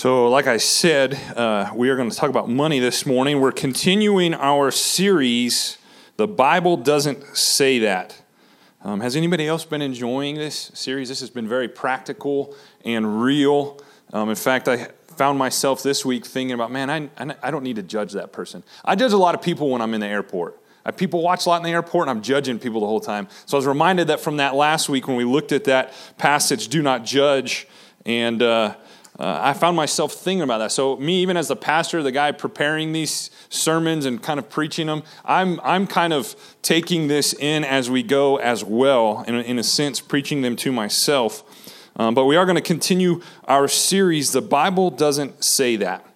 So, like I said, uh, we are going to talk about money this morning. We're continuing our series, The Bible Doesn't Say That. Um, has anybody else been enjoying this series? This has been very practical and real. Um, in fact, I found myself this week thinking about, man, I, I don't need to judge that person. I judge a lot of people when I'm in the airport. I, people watch a lot in the airport, and I'm judging people the whole time. So I was reminded that from that last week when we looked at that passage, do not judge. And uh, uh, I found myself thinking about that. So, me, even as the pastor, the guy preparing these sermons and kind of preaching them, I'm, I'm kind of taking this in as we go as well, in in a sense, preaching them to myself. Um, but we are going to continue our series. The Bible doesn't say that.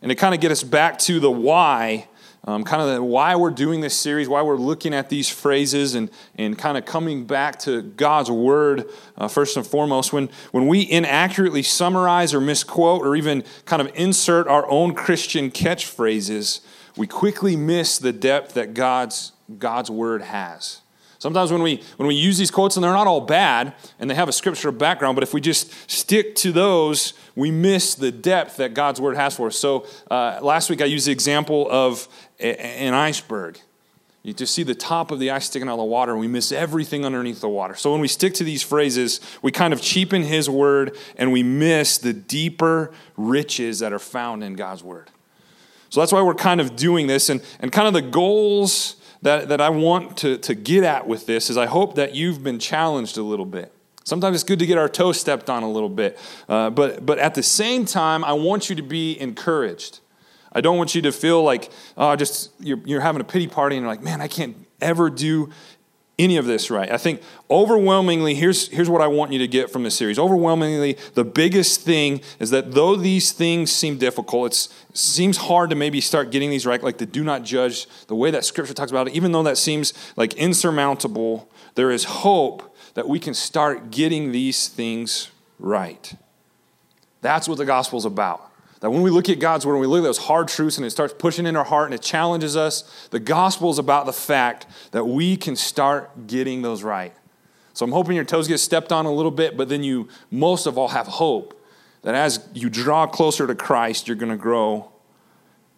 And to kind of get us back to the why um, kind of why we're doing this series, why we're looking at these phrases and, and kind of coming back to God's word uh, first and foremost. When, when we inaccurately summarize or misquote or even kind of insert our own Christian catchphrases, we quickly miss the depth that God's, God's word has. Sometimes when we when we use these quotes and they're not all bad and they have a scriptural background, but if we just stick to those, we miss the depth that God's word has for us. So uh, last week I used the example of a, an iceberg. You just see the top of the ice sticking out of the water, and we miss everything underneath the water. So when we stick to these phrases, we kind of cheapen His word and we miss the deeper riches that are found in God's word. So that's why we're kind of doing this, and, and kind of the goals that, that I want to, to get at with this is I hope that you've been challenged a little bit. Sometimes it's good to get our toes stepped on a little bit. Uh, but, but at the same time, I want you to be encouraged. I don't want you to feel like, oh, just you're, you're having a pity party and you're like, man, I can't ever do any of this right. I think overwhelmingly, here's, here's what I want you to get from this series. Overwhelmingly, the biggest thing is that though these things seem difficult, it seems hard to maybe start getting these right, like the do not judge, the way that scripture talks about it, even though that seems like insurmountable, there is hope that we can start getting these things right. That's what the gospel is about. That when we look at God's word and we look at those hard truths and it starts pushing in our heart and it challenges us, the gospel is about the fact that we can start getting those right. So I'm hoping your toes get stepped on a little bit, but then you most of all have hope that as you draw closer to Christ, you're going to grow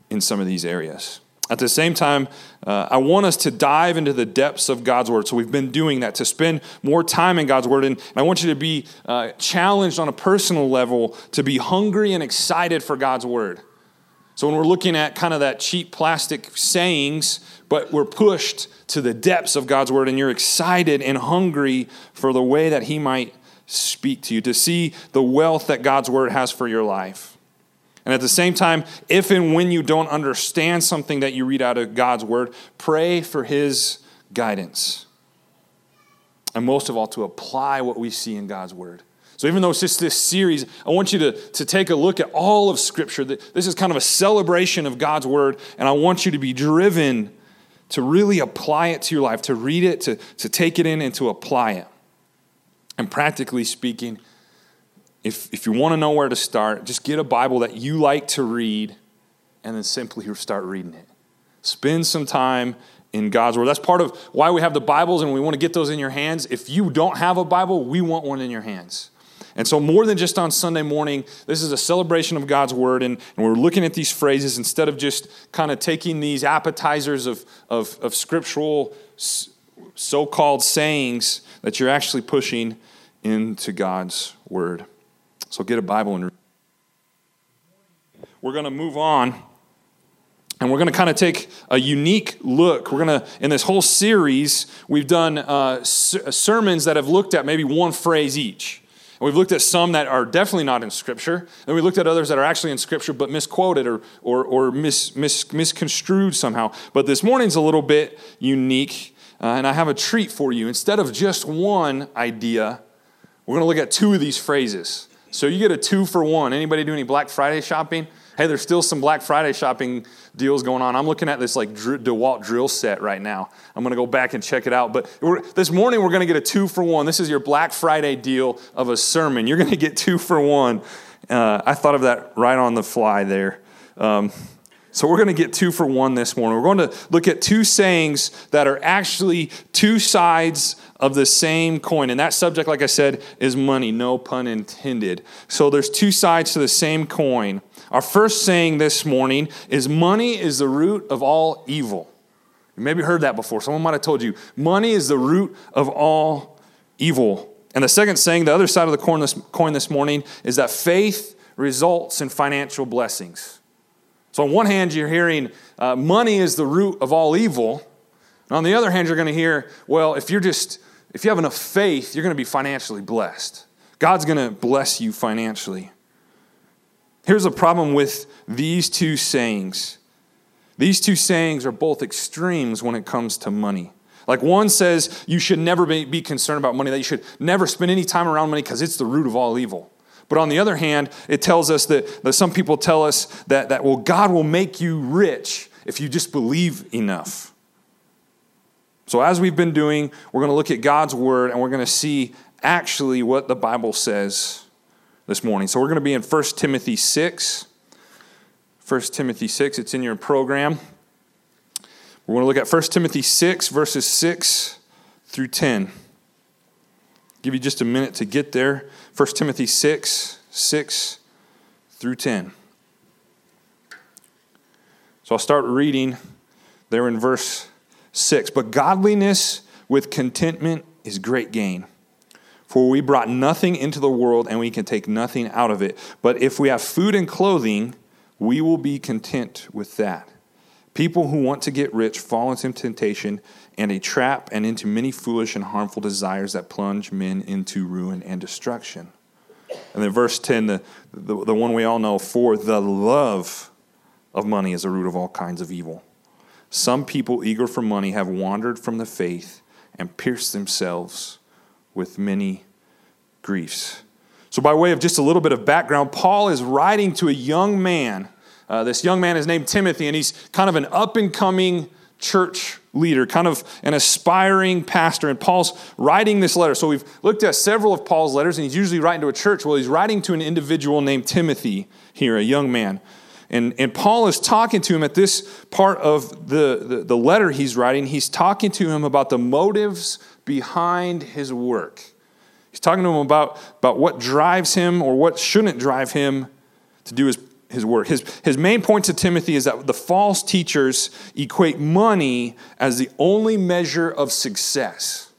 in some of these areas. At the same time, uh, I want us to dive into the depths of God's Word. So we've been doing that to spend more time in God's Word. And I want you to be uh, challenged on a personal level to be hungry and excited for God's Word. So when we're looking at kind of that cheap plastic sayings, but we're pushed to the depths of God's Word, and you're excited and hungry for the way that He might speak to you, to see the wealth that God's Word has for your life. And at the same time, if and when you don't understand something that you read out of God's word, pray for his guidance. And most of all, to apply what we see in God's word. So, even though it's just this series, I want you to, to take a look at all of Scripture. This is kind of a celebration of God's Word, and I want you to be driven to really apply it to your life, to read it, to, to take it in, and to apply it. And practically speaking, if, if you want to know where to start, just get a Bible that you like to read and then simply start reading it. Spend some time in God's Word. That's part of why we have the Bibles and we want to get those in your hands. If you don't have a Bible, we want one in your hands. And so, more than just on Sunday morning, this is a celebration of God's Word, and, and we're looking at these phrases instead of just kind of taking these appetizers of, of, of scriptural so called sayings that you're actually pushing into God's Word. So get a Bible and we're going to move on and we're going to kind of take a unique look. We're going to, in this whole series, we've done uh, sermons that have looked at maybe one phrase each. And we've looked at some that are definitely not in Scripture, and we looked at others that are actually in Scripture but misquoted or, or, or mis, mis, misconstrued somehow. But this morning's a little bit unique, uh, and I have a treat for you. Instead of just one idea, we're going to look at two of these phrases. So you get a two for one. Anybody do any Black Friday shopping? Hey, there's still some Black Friday shopping deals going on. I'm looking at this like DeWalt drill set right now. I'm going to go back and check it out. But this morning we're going to get a two for one. This is your Black Friday deal of a sermon. You're going to get two for one. Uh, I thought of that right on the fly there. Um, So we're going to get two for one this morning. We're going to look at two sayings that are actually two sides of the same coin. And that subject, like I said, is money, no pun intended. So there's two sides to the same coin. Our first saying this morning is money is the root of all evil. You maybe heard that before. Someone might have told you money is the root of all evil. And the second saying, the other side of the coin this, coin this morning, is that faith results in financial blessings. So, on one hand, you're hearing uh, money is the root of all evil. And on the other hand, you're going to hear, well, if you're just, if you have enough faith, you're going to be financially blessed. God's going to bless you financially. Here's a problem with these two sayings. These two sayings are both extremes when it comes to money. Like one says you should never be, be concerned about money, that you should never spend any time around money because it's the root of all evil. But on the other hand, it tells us that, that some people tell us that, that, well, God will make you rich if you just believe enough. So, as we've been doing, we're going to look at God's word and we're going to see actually what the Bible says this morning. So, we're going to be in 1 Timothy 6. 1 Timothy 6, it's in your program. We're going to look at 1 Timothy 6, verses 6 through 10. Give you just a minute to get there. 1 Timothy 6, 6 through 10. So I'll start reading there in verse 6. But godliness with contentment is great gain. For we brought nothing into the world, and we can take nothing out of it. But if we have food and clothing, we will be content with that. People who want to get rich fall into temptation and a trap and into many foolish and harmful desires that plunge men into ruin and destruction. And then verse 10, the, the, the one we all know, for the love of money is the root of all kinds of evil. Some people eager for money have wandered from the faith and pierced themselves with many griefs. So, by way of just a little bit of background, Paul is writing to a young man uh, this young man is named Timothy, and he's kind of an up and coming church leader, kind of an aspiring pastor. And Paul's writing this letter. So we've looked at several of Paul's letters, and he's usually writing to a church. Well, he's writing to an individual named Timothy here, a young man. And, and Paul is talking to him at this part of the, the, the letter he's writing. He's talking to him about the motives behind his work. He's talking to him about, about what drives him or what shouldn't drive him to do his his work. His, his main point to Timothy is that the false teachers equate money as the only measure of success.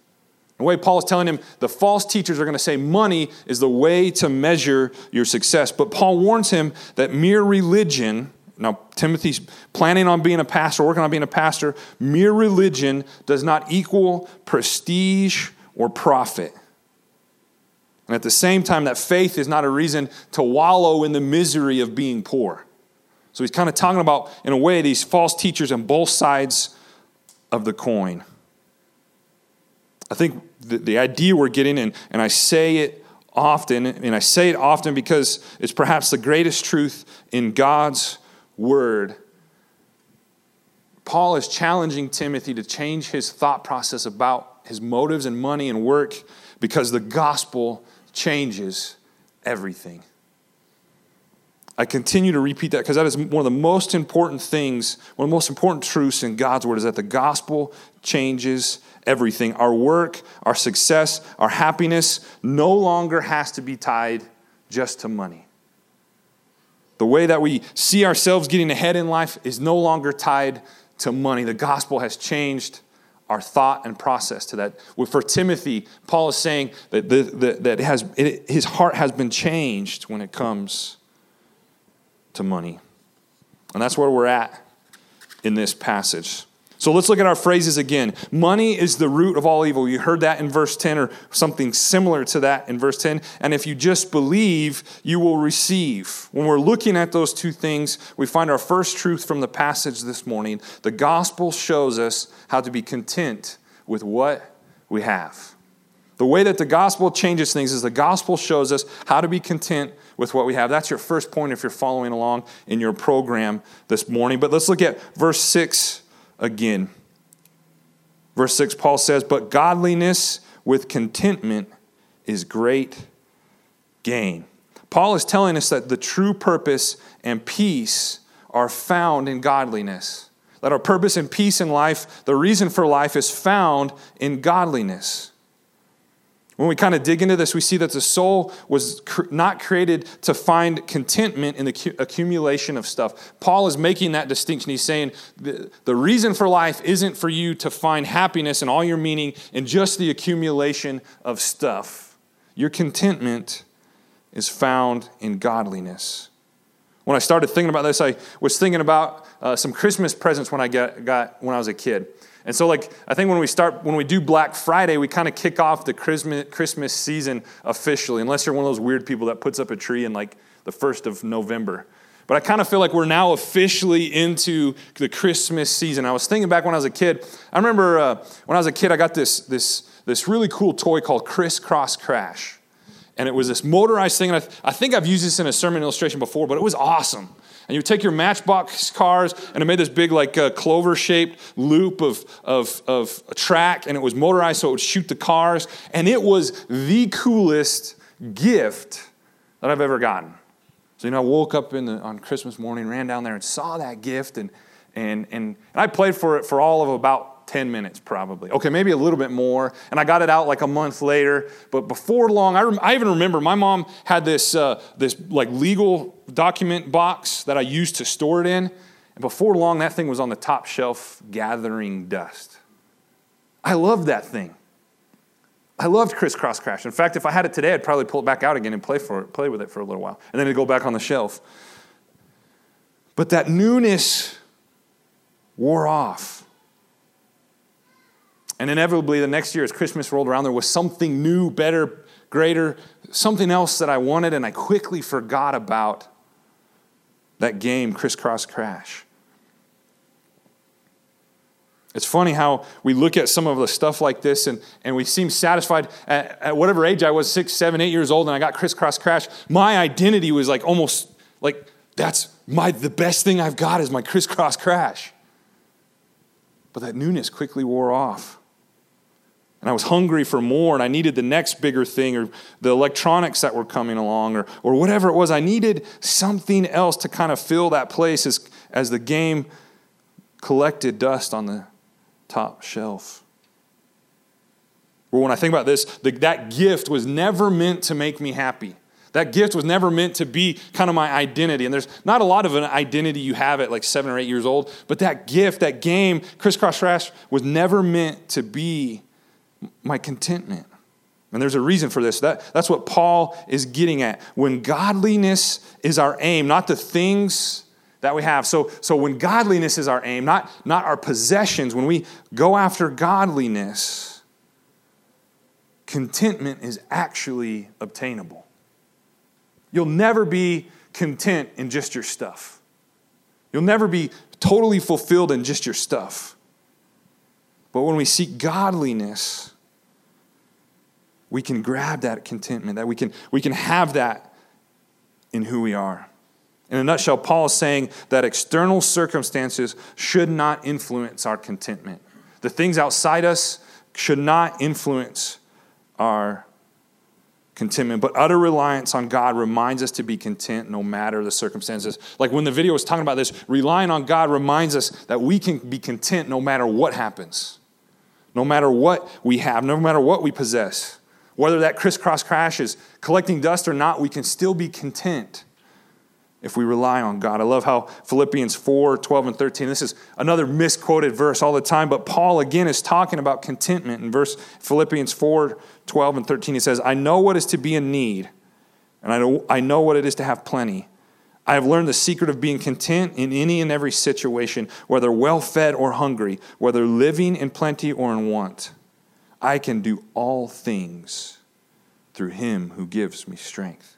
The way Paul is telling him, the false teachers are going to say money is the way to measure your success. But Paul warns him that mere religion, now Timothy's planning on being a pastor, working on being a pastor, mere religion does not equal prestige or profit. And at the same time, that faith is not a reason to wallow in the misery of being poor. So he's kind of talking about, in a way, these false teachers on both sides of the coin. I think the, the idea we're getting, and, and I say it often, and I say it often because it's perhaps the greatest truth in God's word. Paul is challenging Timothy to change his thought process about his motives and money and work because the gospel changes everything. I continue to repeat that because that is one of the most important things, one of the most important truths in God's word is that the gospel changes everything. Our work, our success, our happiness no longer has to be tied just to money. The way that we see ourselves getting ahead in life is no longer tied to money. The gospel has changed our thought and process to that. For Timothy, Paul is saying that, the, the, that has, it, his heart has been changed when it comes to money. And that's where we're at in this passage. So let's look at our phrases again. Money is the root of all evil. You heard that in verse 10 or something similar to that in verse 10. And if you just believe, you will receive. When we're looking at those two things, we find our first truth from the passage this morning. The gospel shows us how to be content with what we have. The way that the gospel changes things is the gospel shows us how to be content with what we have. That's your first point if you're following along in your program this morning. But let's look at verse 6 again. Verse 6, Paul says, But godliness with contentment is great gain. Paul is telling us that the true purpose and peace are found in godliness. That our purpose and peace in life, the reason for life, is found in godliness. When we kind of dig into this, we see that the soul was cr- not created to find contentment in the cu- accumulation of stuff. Paul is making that distinction. He's saying the, the reason for life isn't for you to find happiness and all your meaning in just the accumulation of stuff. Your contentment is found in godliness. When I started thinking about this, I was thinking about uh, some Christmas presents when I got, got when I was a kid. And so, like, I think when we start, when we do Black Friday, we kind of kick off the Christmas, season officially, unless you're one of those weird people that puts up a tree in like the first of November. But I kind of feel like we're now officially into the Christmas season. I was thinking back when I was a kid. I remember uh, when I was a kid, I got this, this, this really cool toy called Crisscross Crash. And it was this motorized thing. And I, I think I've used this in a sermon illustration before, but it was awesome and you take your matchbox cars and it made this big like uh, clover shaped loop of, of, of a track and it was motorized so it would shoot the cars. And it was the coolest gift that i've ever gotten. So you know i woke up in the, on christmas morning ran down there and saw that gift and, and, and, and i played for it for all of about 10 minutes probably. Okay, maybe a little bit more. And I got it out like a month later. But before long, I, rem- I even remember my mom had this, uh, this like legal document box that I used to store it in. And before long, that thing was on the top shelf gathering dust. I loved that thing. I loved Crisscross Crash. In fact, if I had it today, I'd probably pull it back out again and play, for it, play with it for a little while. And then it'd go back on the shelf. But that newness wore off. And inevitably, the next year, as Christmas rolled around, there was something new, better, greater, something else that I wanted, and I quickly forgot about that game, Crisscross Crash. It's funny how we look at some of the stuff like this and, and we seem satisfied at, at whatever age I was six, seven, eight years old, and I got crisscross crash. My identity was like almost like that's my the best thing I've got is my crisscross crash. But that newness quickly wore off. And I was hungry for more, and I needed the next bigger thing, or the electronics that were coming along, or, or whatever it was. I needed something else to kind of fill that place as, as the game collected dust on the top shelf. Well, when I think about this, the, that gift was never meant to make me happy. That gift was never meant to be kind of my identity. And there's not a lot of an identity you have at like seven or eight years old, but that gift, that game, Crisscross Crash, was never meant to be my contentment. And there's a reason for this. That, that's what Paul is getting at. When godliness is our aim, not the things that we have. So, so when godliness is our aim, not, not our possessions, when we go after godliness, contentment is actually obtainable. You'll never be content in just your stuff. You'll never be totally fulfilled in just your stuff. But when we seek godliness, we can grab that contentment, that we can, we can have that in who we are. In a nutshell, Paul is saying that external circumstances should not influence our contentment. The things outside us should not influence our contentment, but utter reliance on God reminds us to be content no matter the circumstances. Like when the video was talking about this, relying on God reminds us that we can be content no matter what happens, no matter what we have, no matter what we possess. Whether that crisscross crashes, collecting dust or not, we can still be content if we rely on God. I love how Philippians 4 12 and 13, this is another misquoted verse all the time, but Paul again is talking about contentment. In verse Philippians 4 12 and 13, he says, I know what is to be in need, and I know, I know what it is to have plenty. I have learned the secret of being content in any and every situation, whether well fed or hungry, whether living in plenty or in want. I can do all things through him who gives me strength.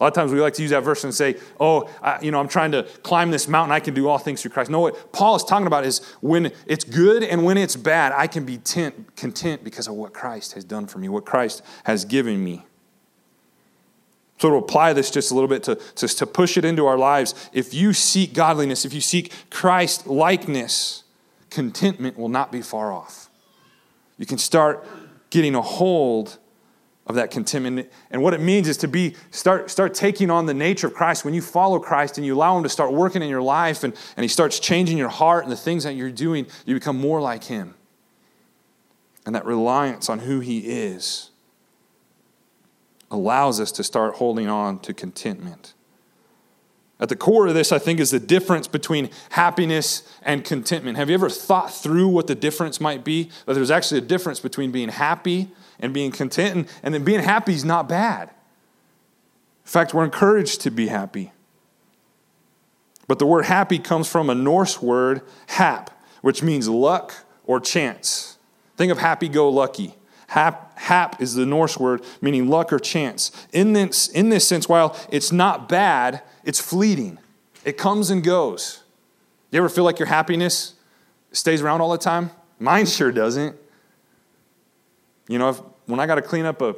A lot of times we like to use that verse and say, oh, I, you know, I'm trying to climb this mountain. I can do all things through Christ. No, what Paul is talking about is when it's good and when it's bad, I can be tent, content because of what Christ has done for me, what Christ has given me. So to apply this just a little bit, to, to, to push it into our lives, if you seek godliness, if you seek Christ likeness, contentment will not be far off. You can start getting a hold of that contentment. And what it means is to be start start taking on the nature of Christ. When you follow Christ and you allow him to start working in your life and, and he starts changing your heart and the things that you're doing, you become more like him. And that reliance on who he is allows us to start holding on to contentment. At the core of this, I think, is the difference between happiness and contentment. Have you ever thought through what the difference might be? That there's actually a difference between being happy and being content. And, and then being happy is not bad. In fact, we're encouraged to be happy. But the word happy comes from a Norse word, hap, which means luck or chance. Think of happy go lucky. Hap, hap is the Norse word meaning luck or chance. In this, in this sense, while it's not bad, it's fleeting. It comes and goes. You ever feel like your happiness stays around all the time? Mine sure doesn't. You know, if, when I got to clean up a,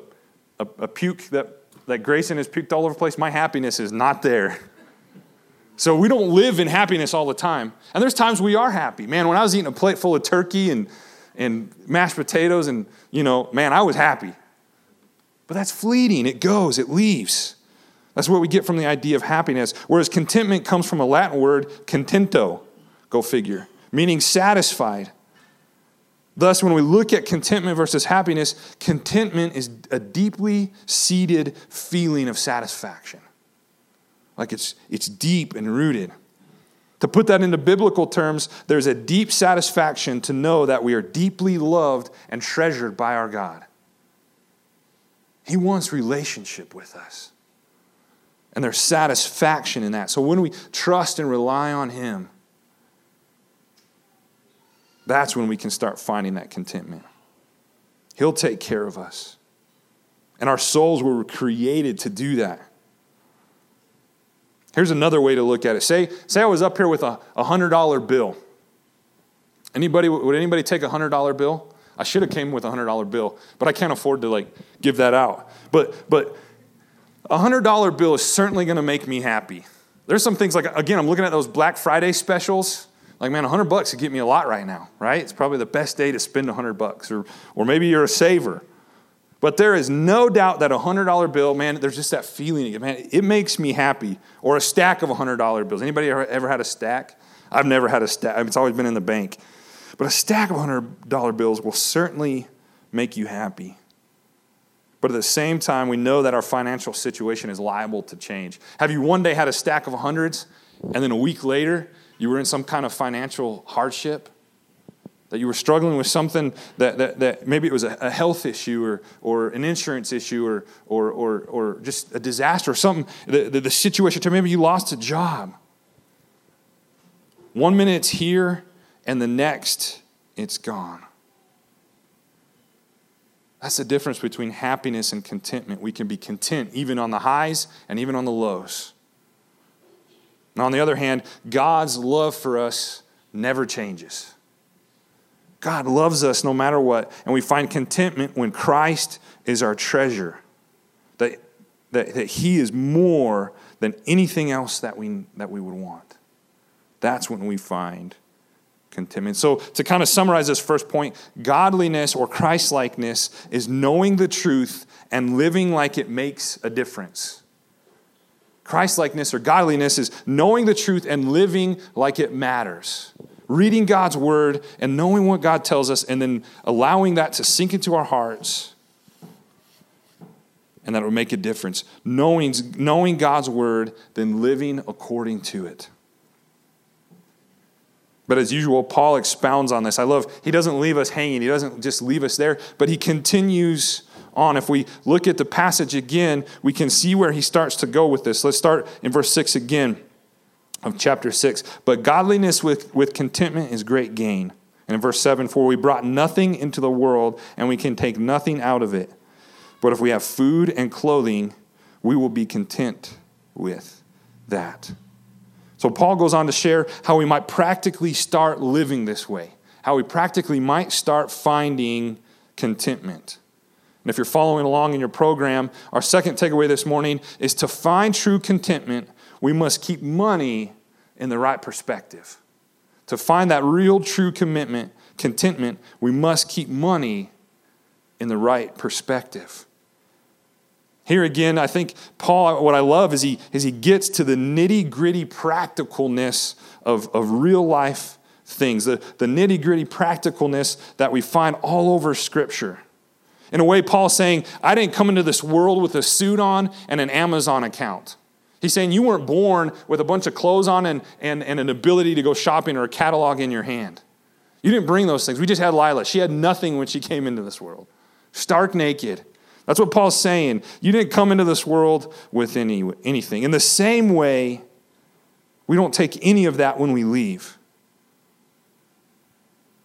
a, a puke that, that Grayson has puked all over the place, my happiness is not there. So we don't live in happiness all the time. And there's times we are happy. Man, when I was eating a plate full of turkey and, and mashed potatoes, and, you know, man, I was happy. But that's fleeting. It goes, it leaves. That's what we get from the idea of happiness. Whereas contentment comes from a Latin word, contento, go figure, meaning satisfied. Thus, when we look at contentment versus happiness, contentment is a deeply seated feeling of satisfaction. Like it's, it's deep and rooted. To put that into biblical terms, there's a deep satisfaction to know that we are deeply loved and treasured by our God. He wants relationship with us. And there's satisfaction in that. So when we trust and rely on Him, that's when we can start finding that contentment. He'll take care of us. And our souls were created to do that. Here's another way to look at it. Say, say I was up here with a $100 bill. Anybody, would anybody take a $100 bill? I should have came with a $100 bill, but I can't afford to like give that out. But, but a $100 bill is certainly going to make me happy. There's some things like, again, I'm looking at those Black Friday specials. Like, man, 100 bucks would get me a lot right now, right? It's probably the best day to spend 100 bucks. Or, or maybe you're a saver. But there is no doubt that a $100 bill, man, there's just that feeling, man, it makes me happy. Or a stack of $100 bills. Anybody ever, ever had a stack? I've never had a stack. It's always been in the bank. But a stack of $100 bills will certainly make you happy. But at the same time, we know that our financial situation is liable to change. Have you one day had a stack of hundreds, and then a week later, you were in some kind of financial hardship, that you were struggling with something that, that, that maybe it was a, a, health issue or, or an insurance issue or, or, or, or just a disaster or something, the, the, the situation, maybe you lost a job. One minute it's here, and the next it's gone. That's the difference between happiness and contentment. We can be content even on the highs and even on the lows. On the other hand, God's love for us never changes. God loves us no matter what, and we find contentment when Christ is our treasure. That, that, that He is more than anything else that we, that we would want. That's when we find contentment. So, to kind of summarize this first point, godliness or Christlikeness is knowing the truth and living like it makes a difference. Christlikeness or godliness is knowing the truth and living like it matters. Reading God's word and knowing what God tells us, and then allowing that to sink into our hearts, and that will make a difference. Knowing, knowing God's word, then living according to it. But as usual, Paul expounds on this. I love, he doesn't leave us hanging, he doesn't just leave us there, but he continues on. If we look at the passage again, we can see where he starts to go with this. Let's start in verse 6 again of chapter 6. But godliness with, with contentment is great gain. And in verse 7, for we brought nothing into the world, and we can take nothing out of it. But if we have food and clothing, we will be content with that. So Paul goes on to share how we might practically start living this way, how we practically might start finding contentment. And if you're following along in your program, our second takeaway this morning is to find true contentment, we must keep money in the right perspective. To find that real true commitment, contentment, we must keep money in the right perspective. Here again, I think Paul, what I love is he, is he gets to the nitty gritty practicalness of, of real life things, the, the nitty gritty practicalness that we find all over Scripture. In a way, Paul's saying, I didn't come into this world with a suit on and an Amazon account. He's saying you weren't born with a bunch of clothes on and, and, and an ability to go shopping or a catalog in your hand. You didn't bring those things. We just had Lila. She had nothing when she came into this world, stark naked. That's what Paul's saying. You didn't come into this world with any, anything. In the same way, we don't take any of that when we leave.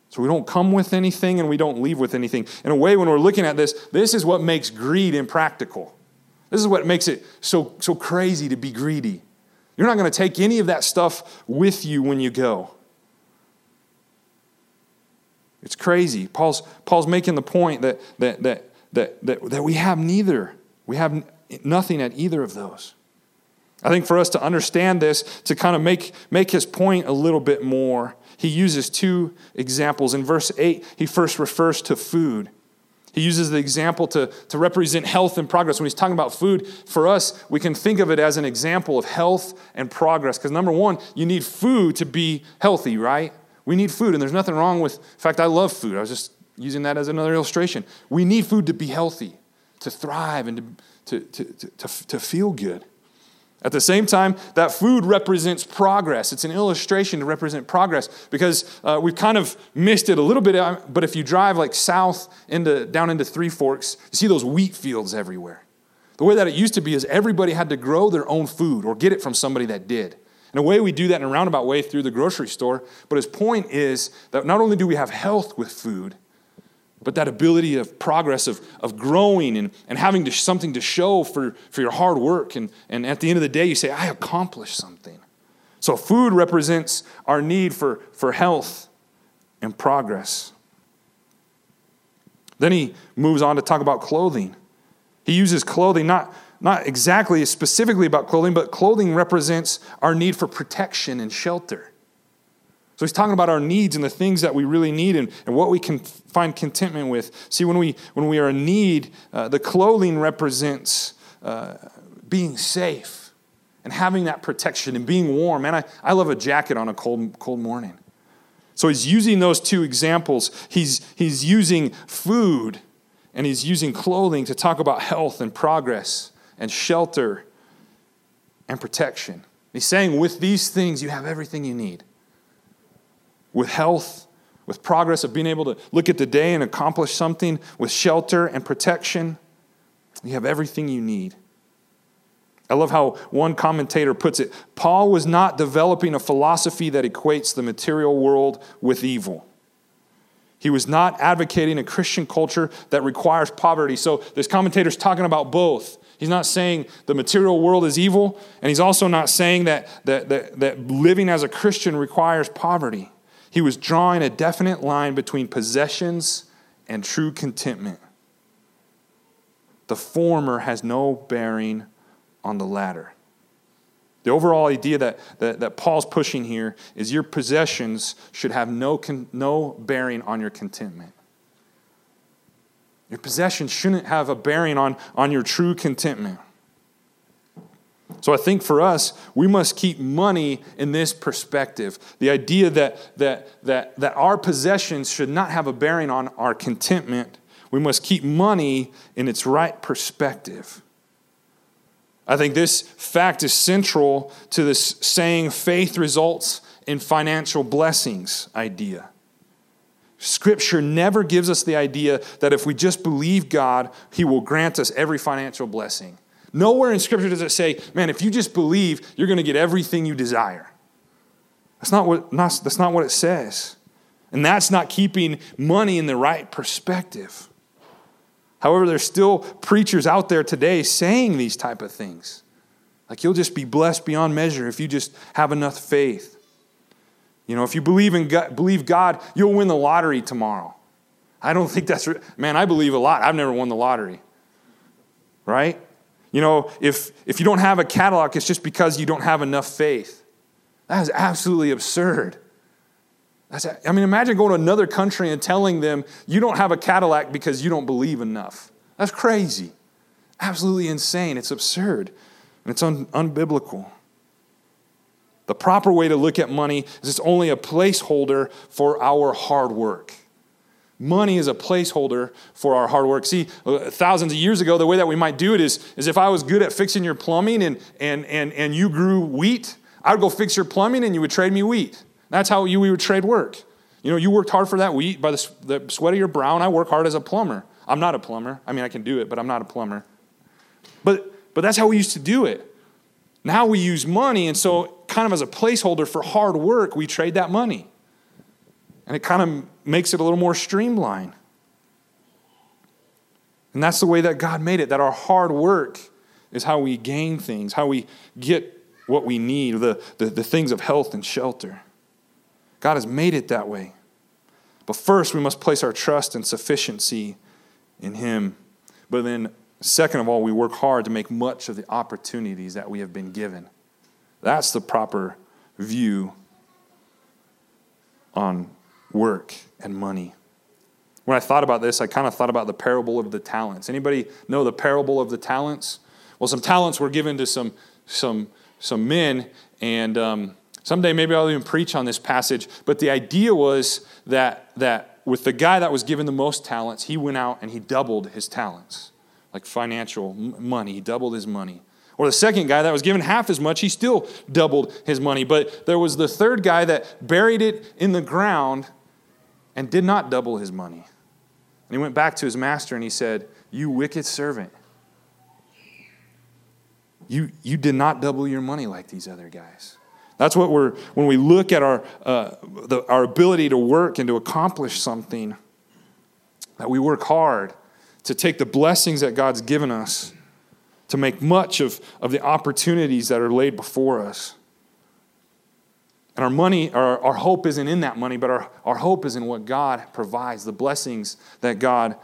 So we don't come with anything and we don't leave with anything. In a way, when we're looking at this, this is what makes greed impractical. This is what makes it so, so crazy to be greedy. You're not going to take any of that stuff with you when you go. It's crazy. Paul's, Paul's making the point that, that, that that, that, that we have neither. We have nothing at either of those. I think for us to understand this, to kind of make, make his point a little bit more, he uses two examples. In verse 8, he first refers to food. He uses the example to, to represent health and progress. When he's talking about food, for us, we can think of it as an example of health and progress. Because number one, you need food to be healthy, right? We need food, and there's nothing wrong with, in fact, I love food. I was just using that as another illustration. We need food to be healthy, to thrive, and to, to, to, to, to feel good. At the same time, that food represents progress. It's an illustration to represent progress because uh, we've kind of missed it a little bit. Uh, but if you drive like south into, down into Three Forks, you see those wheat fields everywhere. The way that it used to be is everybody had to grow their own food or get it from somebody that did. In a way, we do that in a roundabout way through the grocery store. But his point is that not only do we have health with food, but that ability of progress, of, of growing and, and having to, something to show for, for your hard work. And, and at the end of the day, you say, I accomplished something. So, food represents our need for, for health and progress. Then he moves on to talk about clothing. He uses clothing, not, not exactly specifically about clothing, but clothing represents our need for protection and shelter. So he's talking about our needs and the things that we really need and, and what we can find contentment with. See, when we, when we are in need, uh, the clothing represents uh, being safe and having that protection and being warm. And I, I love a jacket on a cold, cold morning. So he's using those two examples. He's, he's using food and he's using clothing to talk about health and progress and shelter and protection. He's saying, with these things, you have everything you need with health, with progress of being able to look at the day and accomplish something, with shelter and protection. You have everything you need. I love how one commentator puts it Paul was not developing a philosophy that equates the material world with evil. He was not advocating a Christian culture that requires poverty. So this commentator's talking about both. He's not saying the material world is evil, and he's also not saying that, that, that, that living as a Christian requires poverty. He was drawing a definite line between possessions and true contentment. The former has no bearing on the latter. The overall idea that, that, that, Paul's pushing here is your possessions should have no, con, no bearing on your contentment. Your possessions shouldn't have a bearing on, on your true contentment. So I think for us, we must keep money in this perspective. The idea that, that, that, that our possessions should not have a bearing on our contentment. We must keep money in its right perspective. I think this fact is central to this saying faith results in financial blessings idea. Scripture never gives us the idea that if we just believe God, He will grant us every financial blessing. Nowhere in Scripture does it say, man, if you just believe, you're going to get everything you desire. That's not, what, not, that's not what it says. And that's not keeping money in the right perspective. However, there's still preachers out there today saying these type of things. Like you'll just be blessed beyond measure if you just have enough faith. You know, if you believe in God, believe God, you'll win the lottery tomorrow. I don't think that's man, I believe a lot. I've never won the lottery. Right? You know, if, if you don't have a Cadillac, it's just because you don't have enough faith. That is absolutely absurd. That's, I mean, imagine going to another country and telling them you don't have a Cadillac because you don't believe enough. That's crazy. absolutely insane. It's absurd. And it's un- unbiblical. The proper way to look at money is it's only a placeholder for our hard work. Money is a placeholder for our hard work. See, uh, thousands of years ago, the way that we might do it is, is if I was good at fixing your plumbing and, and, and, and you grew wheat, I would go fix your plumbing and you would trade me wheat. That's how you, we would trade work. You know, you worked hard for that wheat by the, the sweat of your brow, and I work hard as a plumber. I'm not a plumber. I mean, I can do it, but I'm not a plumber. But, but that's how we used to do it. Now we use money, and so kind of as a placeholder for hard work, we trade that money. And it kind of makes it a little more streamlined. And that's the way that God made it, that our hard work is how we gain things, how we get what we need, the, the, the things of health and shelter. God has made it that way. But first, we must place our trust and sufficiency in Him. But then, second of all, we work hard to make much of the opportunities that we have been given. That's the proper view on work and money. When I thought about this, I kind of thought about the parable of the talents. Anybody know the parable of the talents? Well, some talents were given to some some some men, and um, someday maybe I'll even preach on this passage. But the idea was that that with the guy that was given the most talents, he went out and he doubled his talents, like financial money. He doubled his money. Or the second guy that was given half as much, he still doubled his money. But there was the third guy that buried it in the ground and did not double his money. And he went back to his master and he said, You wicked servant, you, you did not double your money like these other guys. That's what we're, when we look at our, uh, the, our ability to work and to accomplish something, that we work hard to take the blessings that God's given us to make much of, of the opportunities that are laid before us. And our money, our, our hope isn't in that money, but our, our hope is in what God provides, the blessings that God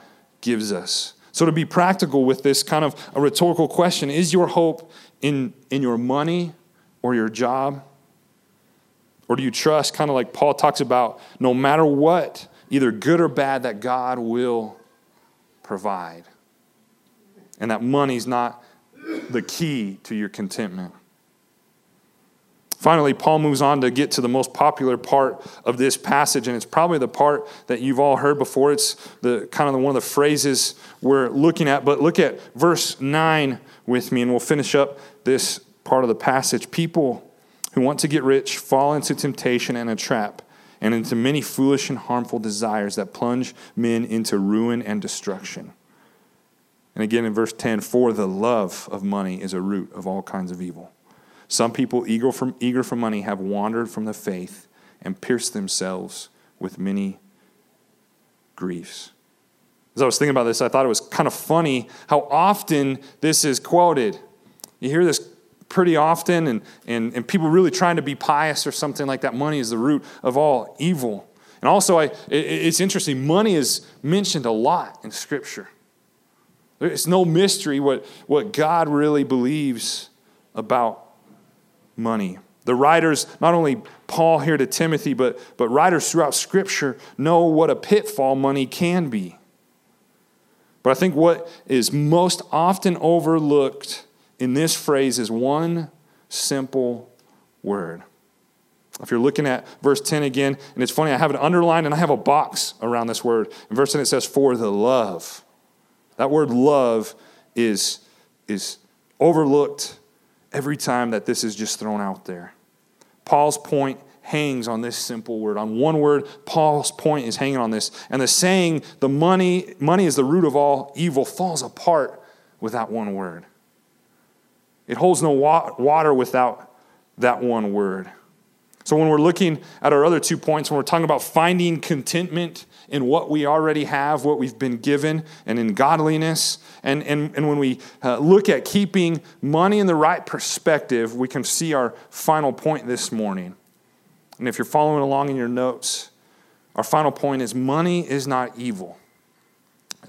gives us. So, to be practical with this kind of a rhetorical question is your hope in, in your money or your job? Or do you trust, kind of like Paul talks about, no matter what, either good or bad, that God will provide? And that money's not the key to your contentment. Finally, Paul moves on to get to the most popular part of this passage, and it's probably the part that you've all heard before. It's the kind of the, one of the phrases we're looking at. But look at verse 9 with me, and we'll finish up this part of the passage. People who want to get rich fall into temptation and a trap, and into many foolish and harmful desires that plunge men into ruin and destruction. And again in verse 10 for the love of money is a root of all kinds of evil. Some people eager for, eager for money have wandered from the faith and pierced themselves with many griefs. As I was thinking about this, I thought it was kind of funny how often this is quoted. You hear this pretty often, and, and, and people really trying to be pious or something like that. Money is the root of all evil. And also, I, it, it's interesting, money is mentioned a lot in Scripture. It's no mystery what, what God really believes about money. The writers, not only Paul here to Timothy, but, but writers throughout Scripture know what a pitfall money can be. But I think what is most often overlooked in this phrase is one simple word. If you're looking at verse 10 again, and it's funny, I have it underlined and I have a box around this word. In verse 10, it says, For the love that word love is, is overlooked every time that this is just thrown out there. Paul's point hangs on this simple word. On one word, Paul's point is hanging on this. And the saying, the money, money is the root of all evil, falls apart without one word. It holds no water without that one word. So, when we're looking at our other two points, when we're talking about finding contentment in what we already have, what we've been given, and in godliness, and, and, and when we uh, look at keeping money in the right perspective, we can see our final point this morning. And if you're following along in your notes, our final point is money is not evil.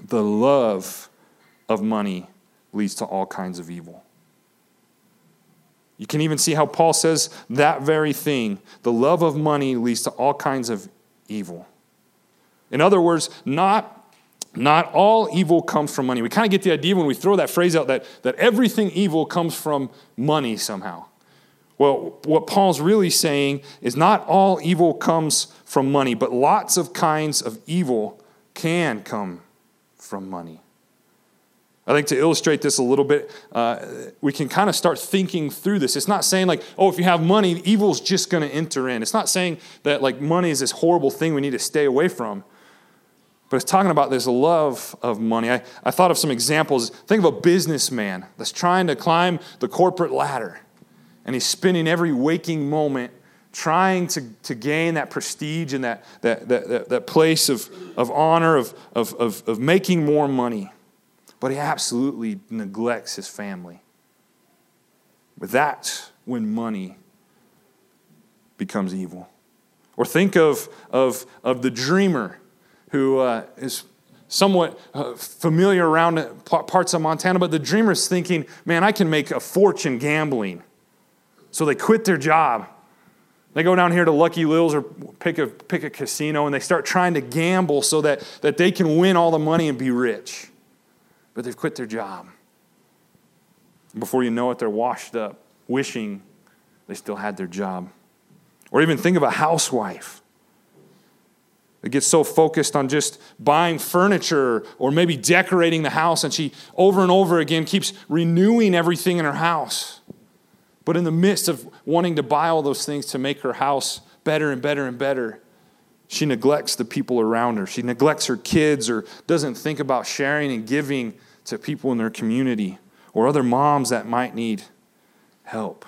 The love of money leads to all kinds of evil. You can even see how Paul says that very thing. The love of money leads to all kinds of evil. In other words, not not all evil comes from money. We kind of get the idea when we throw that phrase out that, that everything evil comes from money somehow. Well, what Paul's really saying is not all evil comes from money, but lots of kinds of evil can come from money. I think to illustrate this a little bit, uh, we can kind of start thinking through this. It's not saying like, oh, if you have money, evil's just going to enter in. It's not saying that like money is this horrible thing we need to stay away from. But it's talking about this love of money. I, I thought of some examples. Think of a businessman that's trying to climb the corporate ladder, and he's spending every waking moment trying to, to gain that prestige and that, that, that, that, place of, of honor, of, of, of, of making more money. But he absolutely neglects his family. But that's when money becomes evil. Or think of, of, of the dreamer who uh, is somewhat uh, familiar around parts of Montana, but the dreamer's thinking, man, I can make a fortune gambling. So they quit their job they go down here to Lucky Lil's or pick a, pick a casino and they start trying to gamble so that, that they can win all the money and be rich. But they've quit their job. Before you know it, they're washed up, wishing they still had their job. Or even think of a housewife that gets so focused on just buying furniture or maybe decorating the house, and she over and over again keeps renewing everything in her house. But in the midst of wanting to buy all those things to make her house better and better and better, she neglects the people around her. She neglects her kids or doesn't think about sharing and giving to people in their community or other moms that might need help.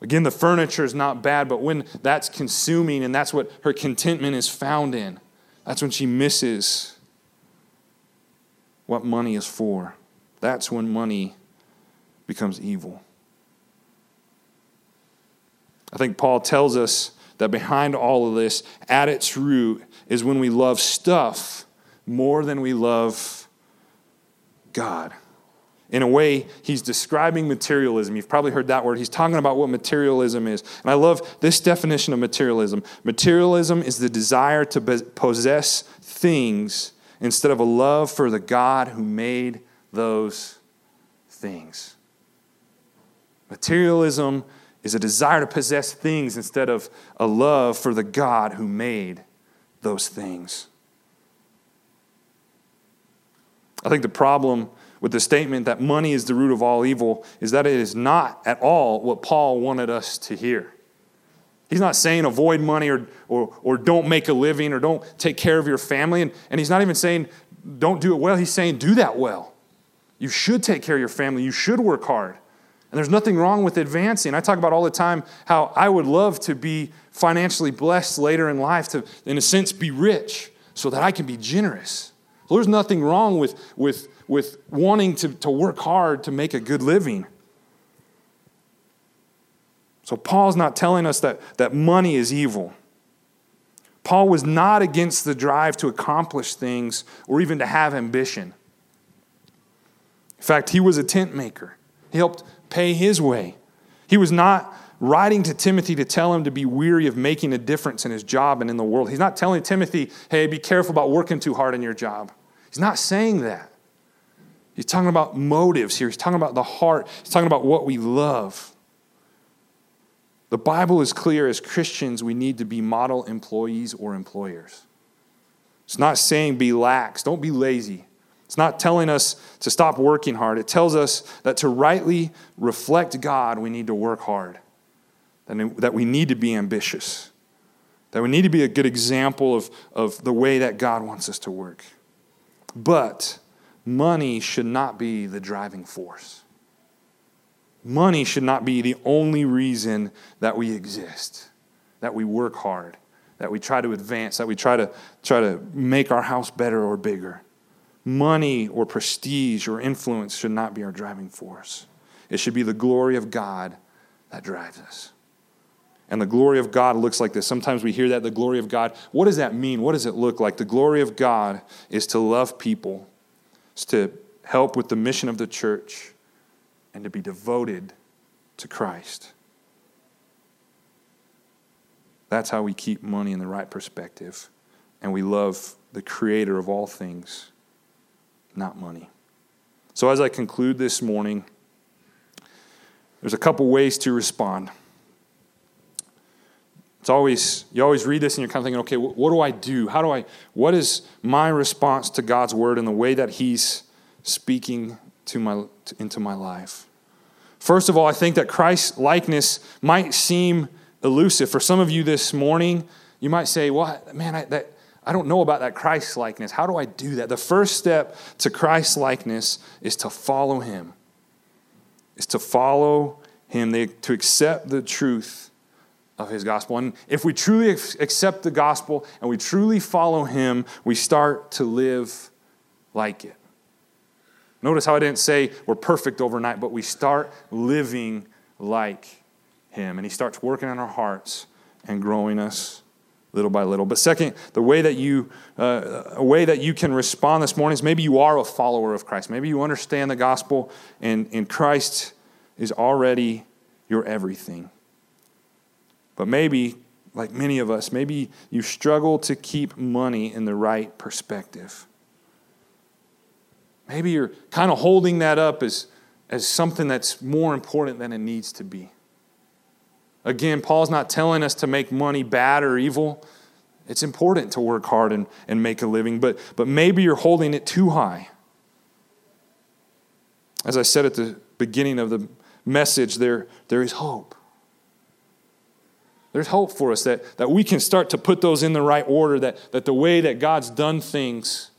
Again, the furniture is not bad, but when that's consuming and that's what her contentment is found in, that's when she misses what money is for. That's when money becomes evil. I think Paul tells us that behind all of this, at its root, is when we love stuff more than we love God. In a way, he's describing materialism. You've probably heard that word. He's talking about what materialism is. And I love this definition of materialism materialism is the desire to possess things instead of a love for the God who made those things. Materialism is a desire to possess things instead of a love for the God who made those things. I think the problem with the statement that money is the root of all evil is that it is not at all what Paul wanted us to hear. He's not saying avoid money or, or, or don't make a living or don't take care of your family. And, and he's not even saying don't do it well. He's saying do that well. You should take care of your family. You should work hard. And there's nothing wrong with advancing. I talk about all the time how I would love to be financially blessed later in life, to, in a sense, be rich so that I can be generous. There's nothing wrong with, with, with wanting to, to work hard to make a good living. So Paul's not telling us that, that money is evil. Paul was not against the drive to accomplish things or even to have ambition. In fact, he was a tent maker. He helped pay his way. He was not writing to Timothy to tell him to be weary of making a difference in his job and in the world. He's not telling Timothy, hey, be careful about working too hard in your job. He's not saying that. He's talking about motives here. He's talking about the heart. He's talking about what we love. The Bible is clear as Christians, we need to be model employees or employers. It's not saying be lax, don't be lazy. It's not telling us to stop working hard. It tells us that to rightly reflect God, we need to work hard, that we need to be ambitious, that we need to be a good example of, of the way that God wants us to work. But money should not be the driving force. Money should not be the only reason that we exist, that we work hard, that we try to advance, that we try to, try to make our house better or bigger. Money or prestige or influence should not be our driving force. It should be the glory of God that drives us. And the glory of God looks like this. Sometimes we hear that, the glory of God. What does that mean? What does it look like? The glory of God is to love people, is to help with the mission of the church, and to be devoted to Christ. That's how we keep money in the right perspective, and we love the creator of all things, not money. So, as I conclude this morning, there's a couple ways to respond. It's always, you always read this and you're kind of thinking, okay, what do I do? How do I, what is my response to God's word and the way that He's speaking to my, into my life? First of all, I think that Christ's likeness might seem elusive. For some of you this morning, you might say, well, man, I, that, I don't know about that Christ likeness. How do I do that? The first step to Christ likeness is to follow Him, is to follow Him, they, to accept the truth of His gospel. And if we truly accept the gospel and we truly follow Him, we start to live like it. Notice how I didn't say we're perfect overnight, but we start living like Him. And He starts working on our hearts and growing us little by little. But second, the way that you, uh, a way that you can respond this morning is maybe you are a follower of Christ. Maybe you understand the gospel and, and Christ is already your everything. But maybe, like many of us, maybe you struggle to keep money in the right perspective. Maybe you're kind of holding that up as, as something that's more important than it needs to be. Again, Paul's not telling us to make money bad or evil. It's important to work hard and, and make a living, but, but maybe you're holding it too high. As I said at the beginning of the message, there, there is hope. There's hope for us that, that we can start to put those in the right order, that, that the way that God's done things,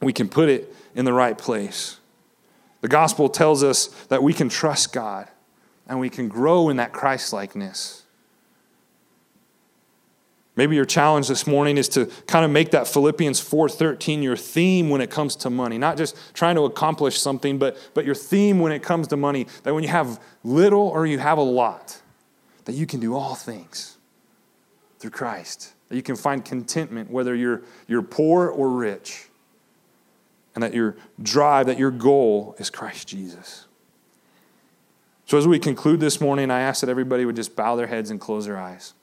we can put it in the right place. The gospel tells us that we can trust God and we can grow in that Christ likeness. Maybe your challenge this morning is to kind of make that Philippians 4:13 your theme when it comes to money. Not just trying to accomplish something, but, but your theme when it comes to money. That when you have little or you have a lot, that you can do all things through Christ. That you can find contentment whether you're, you're poor or rich. And that your drive, that your goal is Christ Jesus. So, as we conclude this morning, I ask that everybody would just bow their heads and close their eyes.